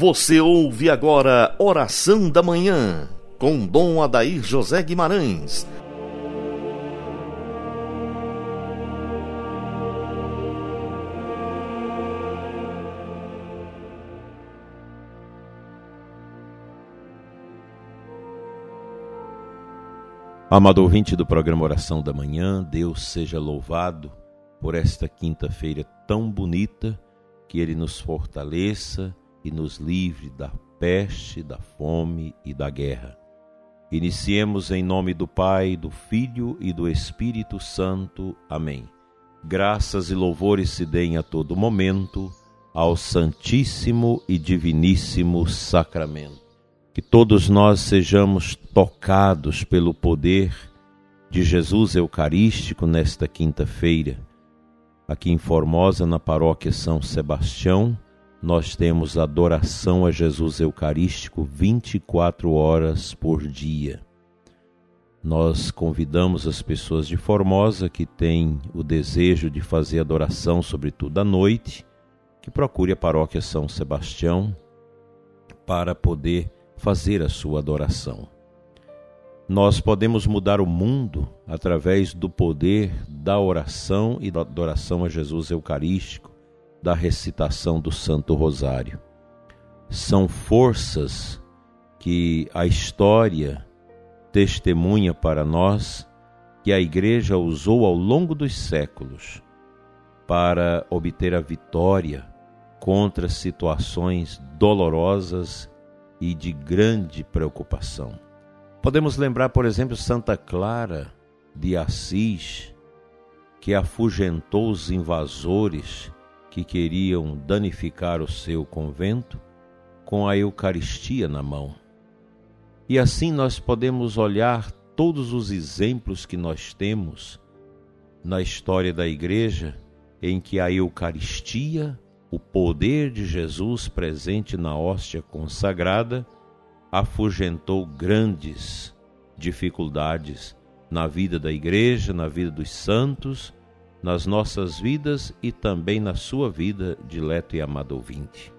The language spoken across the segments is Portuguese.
Você ouve agora Oração da Manhã, com Dom Adair José Guimarães. Amado ouvinte do programa Oração da Manhã, Deus seja louvado por esta quinta-feira tão bonita, que Ele nos fortaleça e nos livre da peste, da fome e da guerra. Iniciemos em nome do Pai, do Filho e do Espírito Santo. Amém. Graças e louvores se deem a todo momento ao Santíssimo e Diviníssimo Sacramento que todos nós sejamos tocados pelo poder de Jesus Eucarístico nesta quinta-feira. Aqui em Formosa, na paróquia São Sebastião, nós temos adoração a Jesus Eucarístico 24 horas por dia. Nós convidamos as pessoas de Formosa que têm o desejo de fazer adoração, sobretudo à noite, que procure a paróquia São Sebastião para poder fazer a sua adoração. Nós podemos mudar o mundo através do poder da oração e da adoração a Jesus Eucarístico, da recitação do Santo Rosário. São forças que a história testemunha para nós que a Igreja usou ao longo dos séculos para obter a vitória contra situações dolorosas e de grande preocupação. Podemos lembrar, por exemplo, Santa Clara de Assis, que afugentou os invasores que queriam danificar o seu convento com a Eucaristia na mão. E assim nós podemos olhar todos os exemplos que nós temos na história da Igreja em que a Eucaristia o poder de Jesus presente na hóstia consagrada afugentou grandes dificuldades na vida da igreja, na vida dos santos, nas nossas vidas e também na sua vida, dileto e amado ouvinte.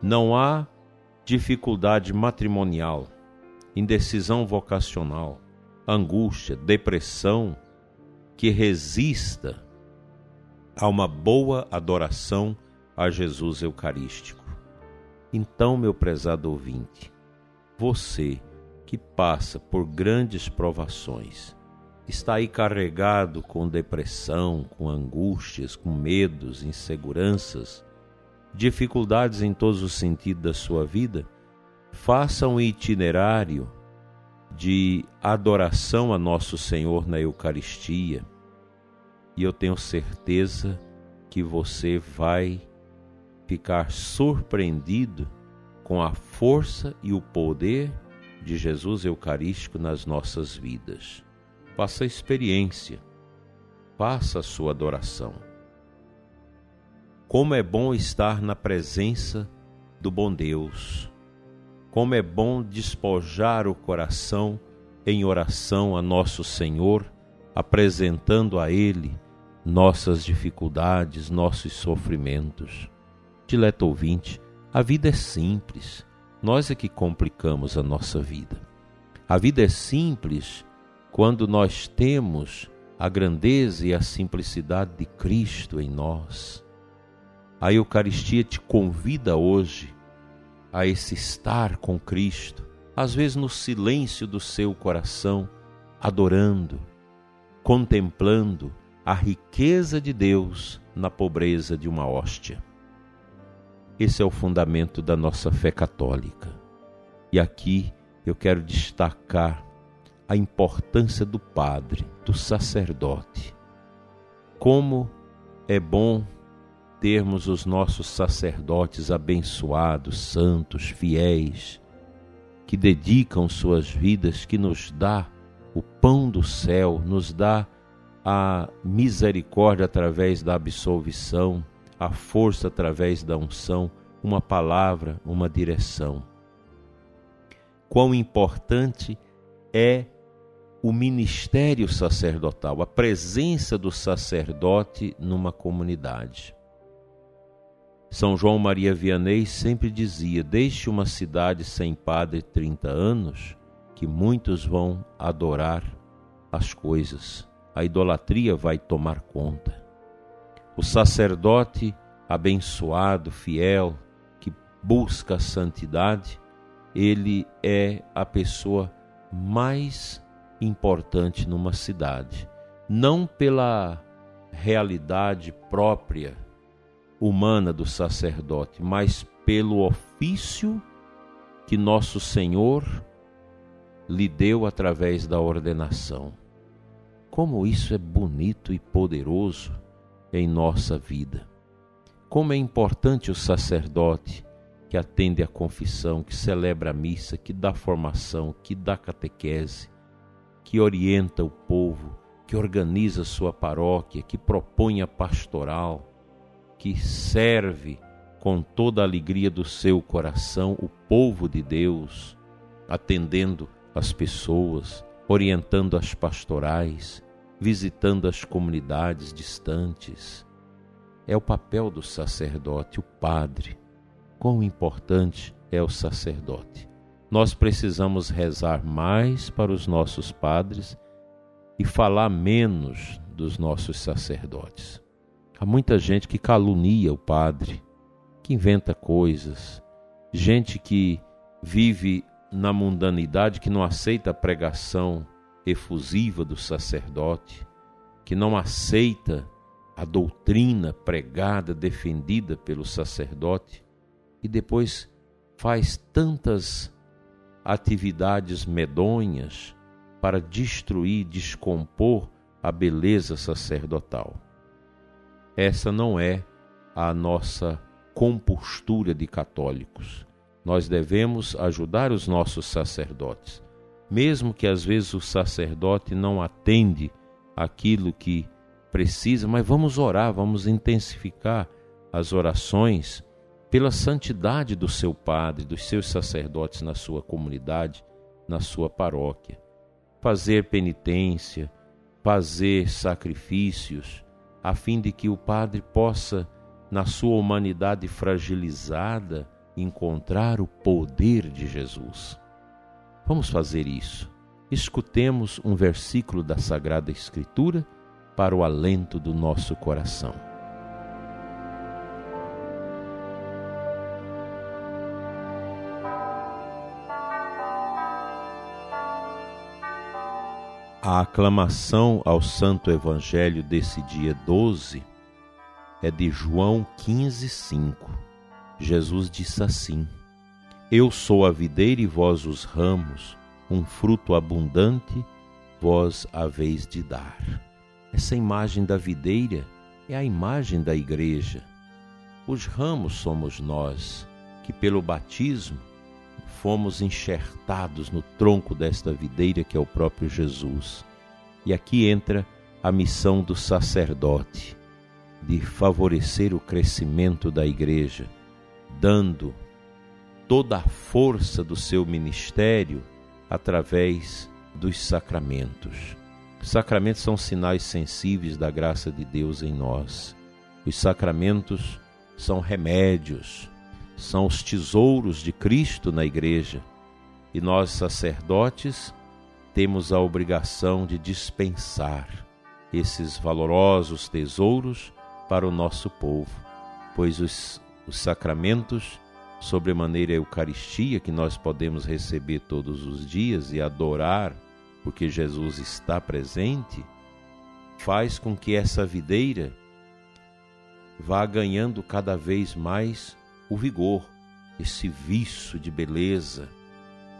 Não há dificuldade matrimonial, indecisão vocacional, angústia, depressão que resista a uma boa adoração a Jesus Eucarístico. Então, meu prezado ouvinte, você que passa por grandes provações, está aí carregado com depressão, com angústias, com medos, inseguranças, dificuldades em todos os sentidos da sua vida, faça um itinerário de adoração a nosso Senhor na Eucaristia e eu tenho certeza que você vai ficar surpreendido com a força e o poder de Jesus Eucarístico nas nossas vidas. Faça experiência, faça a sua adoração. Como é bom estar na presença do bom Deus. Como é bom despojar o coração em oração a nosso Senhor, apresentando a Ele nossas dificuldades, nossos sofrimentos. Dileto ouvinte, a vida é simples, nós é que complicamos a nossa vida. A vida é simples quando nós temos a grandeza e a simplicidade de Cristo em nós. A Eucaristia te convida hoje a esse estar com Cristo, às vezes no silêncio do seu coração, adorando, contemplando, a riqueza de Deus na pobreza de uma hóstia. Esse é o fundamento da nossa fé católica. E aqui eu quero destacar a importância do padre, do sacerdote. Como é bom termos os nossos sacerdotes abençoados, santos, fiéis, que dedicam suas vidas, que nos dá o pão do céu, nos dá a misericórdia através da absolvição, a força através da unção, uma palavra, uma direção. Quão importante é o ministério sacerdotal, a presença do sacerdote numa comunidade. São João Maria Vianney sempre dizia: Deixe uma cidade sem padre 30 anos, que muitos vão adorar as coisas. A idolatria vai tomar conta. O sacerdote abençoado, fiel, que busca a santidade, ele é a pessoa mais importante numa cidade, não pela realidade própria humana do sacerdote, mas pelo ofício que nosso Senhor lhe deu através da ordenação. Como isso é bonito e poderoso em nossa vida. Como é importante o sacerdote que atende à confissão, que celebra a missa, que dá formação, que dá catequese, que orienta o povo, que organiza sua paróquia, que propõe a pastoral, que serve com toda a alegria do seu coração o povo de Deus, atendendo as pessoas, orientando as pastorais, visitando as comunidades distantes. É o papel do sacerdote, o padre. Quão importante é o sacerdote. Nós precisamos rezar mais para os nossos padres e falar menos dos nossos sacerdotes. Há muita gente que calunia o padre, que inventa coisas, gente que vive na mundanidade, que não aceita a pregação efusiva do sacerdote, que não aceita a doutrina pregada, defendida pelo sacerdote, e depois faz tantas atividades medonhas para destruir, descompor a beleza sacerdotal. Essa não é a nossa compostura de católicos. Nós devemos ajudar os nossos sacerdotes, mesmo que às vezes o sacerdote não atende aquilo que precisa, mas vamos orar, vamos intensificar as orações pela santidade do seu padre, dos seus sacerdotes na sua comunidade, na sua paróquia. Fazer penitência, fazer sacrifícios, a fim de que o Padre possa, na sua humanidade fragilizada, encontrar o poder de Jesus. Vamos fazer isso. Escutemos um versículo da Sagrada Escritura para o alento do nosso coração. A aclamação ao Santo Evangelho desse dia 12 é de João 15:5. Jesus disse assim: Eu sou a videira e vós os ramos, um fruto abundante vós haveis de dar. Essa imagem da videira é a imagem da igreja. Os ramos somos nós, que pelo batismo fomos enxertados no tronco desta videira que é o próprio Jesus. E aqui entra a missão do sacerdote de favorecer o crescimento da igreja, dando toda a força do seu ministério através dos sacramentos. Os sacramentos são sinais sensíveis da graça de Deus em nós. Os sacramentos são remédios são os tesouros de Cristo na igreja. E nós, sacerdotes, temos a obrigação de dispensar esses valorosos tesouros para o nosso povo, pois os, os sacramentos, sobremaneira a Eucaristia, que nós podemos receber todos os dias e adorar, porque Jesus está presente, faz com que essa videira vá ganhando cada vez mais o vigor, esse viço de beleza,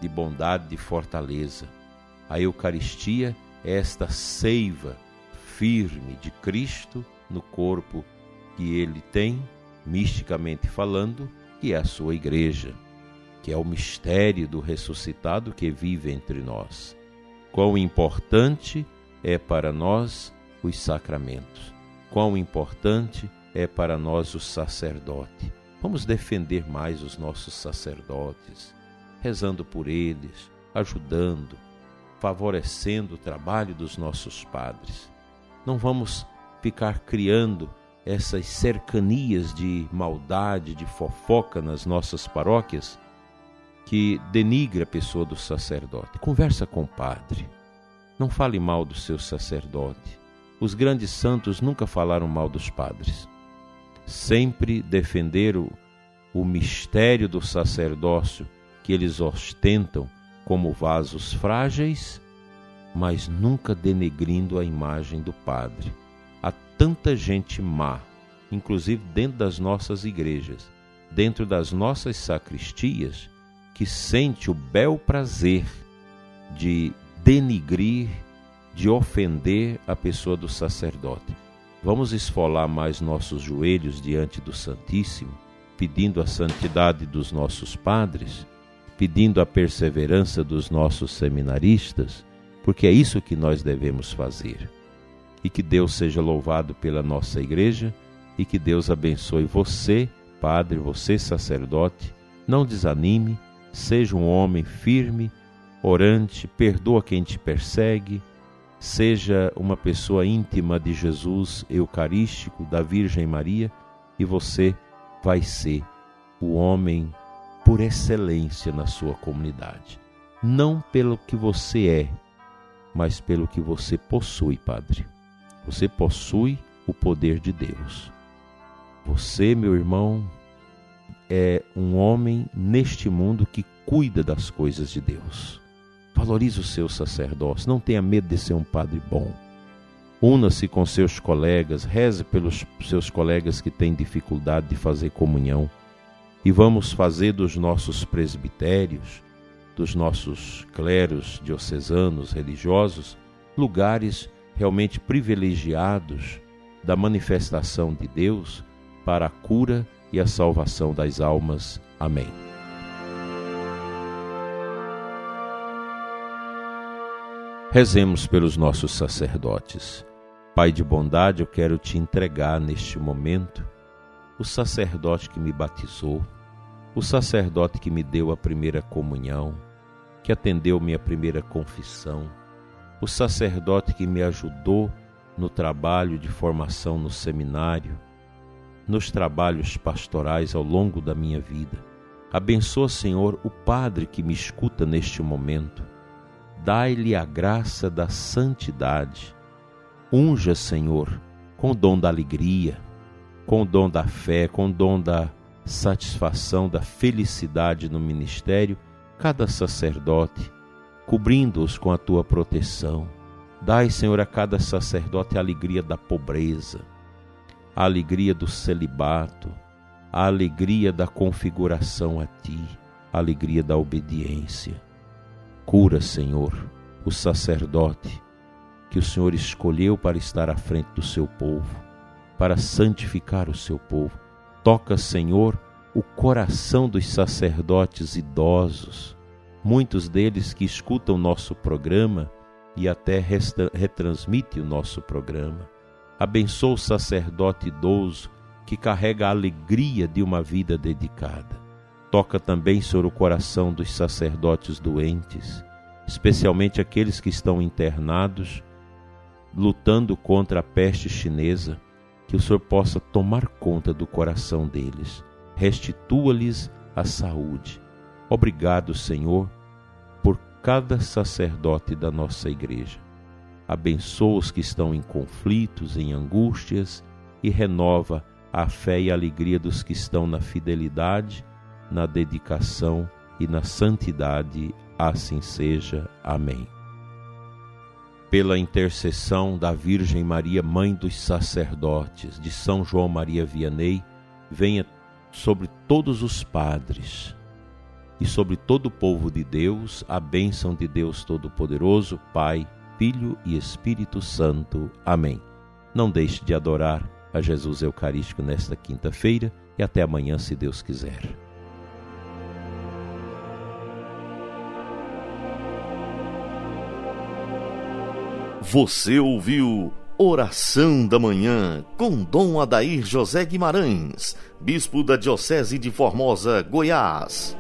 de bondade, de fortaleza. A Eucaristia é esta seiva firme de Cristo no corpo que ele tem, misticamente falando, que é a sua igreja, que é o mistério do ressuscitado que vive entre nós. Quão importante é para nós os sacramentos, quão importante é para nós o sacerdote Vamos defender mais os nossos sacerdotes, rezando por eles, ajudando, favorecendo o trabalho dos nossos padres. Não vamos ficar criando essas cercanias de maldade, de fofoca nas nossas paróquias, que denigre a pessoa do sacerdote. Conversa com o padre. Não fale mal do seu sacerdote. Os grandes santos nunca falaram mal dos padres. Sempre defenderam o mistério do sacerdócio que eles ostentam como vasos frágeis, mas nunca denegrindo a imagem do padre. Há tanta gente má, inclusive dentro das nossas igrejas, dentro das nossas sacristias, que sente o bel prazer de denigrir, de ofender a pessoa do sacerdote. Vamos esfolar mais nossos joelhos diante do Santíssimo, pedindo a santidade dos nossos padres, pedindo a perseverança dos nossos seminaristas, porque é isso que nós devemos fazer. E que Deus seja louvado pela nossa igreja e que Deus abençoe você, padre, você, sacerdote. Não desanime, seja um homem firme, orante, perdoa quem te persegue, seja uma pessoa íntima de Jesus Eucarístico, da Virgem Maria, e você vai ser o homem por excelência na sua comunidade. Não pelo que você é, mas pelo que você possui, Padre. Você possui o poder de Deus. Você, meu irmão, é um homem neste mundo que cuida das coisas de Deus. Valorize o seu sacerdócio, não tenha medo de ser um padre bom. Una-se com seus colegas, reze pelos seus colegas que têm dificuldade de fazer comunhão e vamos fazer dos nossos presbitérios, dos nossos cleros diocesanos religiosos, lugares realmente privilegiados da manifestação de Deus para a cura e a salvação das almas. Amém. Rezemos pelos nossos sacerdotes. Pai de bondade, eu quero te entregar neste momento o sacerdote que me batizou, o sacerdote que me deu a primeira comunhão, que atendeu minha primeira confissão, o sacerdote que me ajudou no trabalho de formação no seminário, nos trabalhos pastorais ao longo da minha vida. Abençoa, Senhor, o Padre que me escuta neste momento. Dai-lhe a graça da santidade. Unja, Senhor, com o dom da alegria, com o dom da fé, com o dom da satisfação, da felicidade no ministério, cada sacerdote, cobrindo-os com a tua proteção. Dai, Senhor, a cada sacerdote a alegria da pobreza, a alegria do celibato, a alegria da configuração a ti, a alegria da obediência. Cura, Senhor, o sacerdote que o Senhor escolheu para estar à frente do seu povo para santificar o seu povo. Toca, Senhor, o coração dos sacerdotes idosos, muitos deles que escutam nosso programa e até retransmite o nosso programa. Abençoa o sacerdote idoso que carrega a alegria de uma vida dedicada. Toca também, Senhor, o coração dos sacerdotes doentes, especialmente aqueles que estão internados, lutando contra a peste chinesa que o Senhor possa tomar conta do coração deles, restitua-lhes a saúde. Obrigado, Senhor, por cada sacerdote da nossa igreja. Abençoa os que estão em conflitos, em angústias e renova a fé e a alegria dos que estão na fidelidade, na dedicação e na santidade. Assim seja. Amém pela intercessão da Virgem Maria, Mãe dos Sacerdotes, de São João Maria Vianney, venha sobre todos os padres e sobre todo o povo de Deus a bênção de Deus Todo-Poderoso, Pai, Filho e Espírito Santo. Amém. Não deixe de adorar a Jesus Eucarístico nesta quinta-feira e até amanhã, se Deus quiser. Você ouviu Oração da Manhã com Dom Adair José Guimarães, Bispo da Diocese de Formosa, Goiás.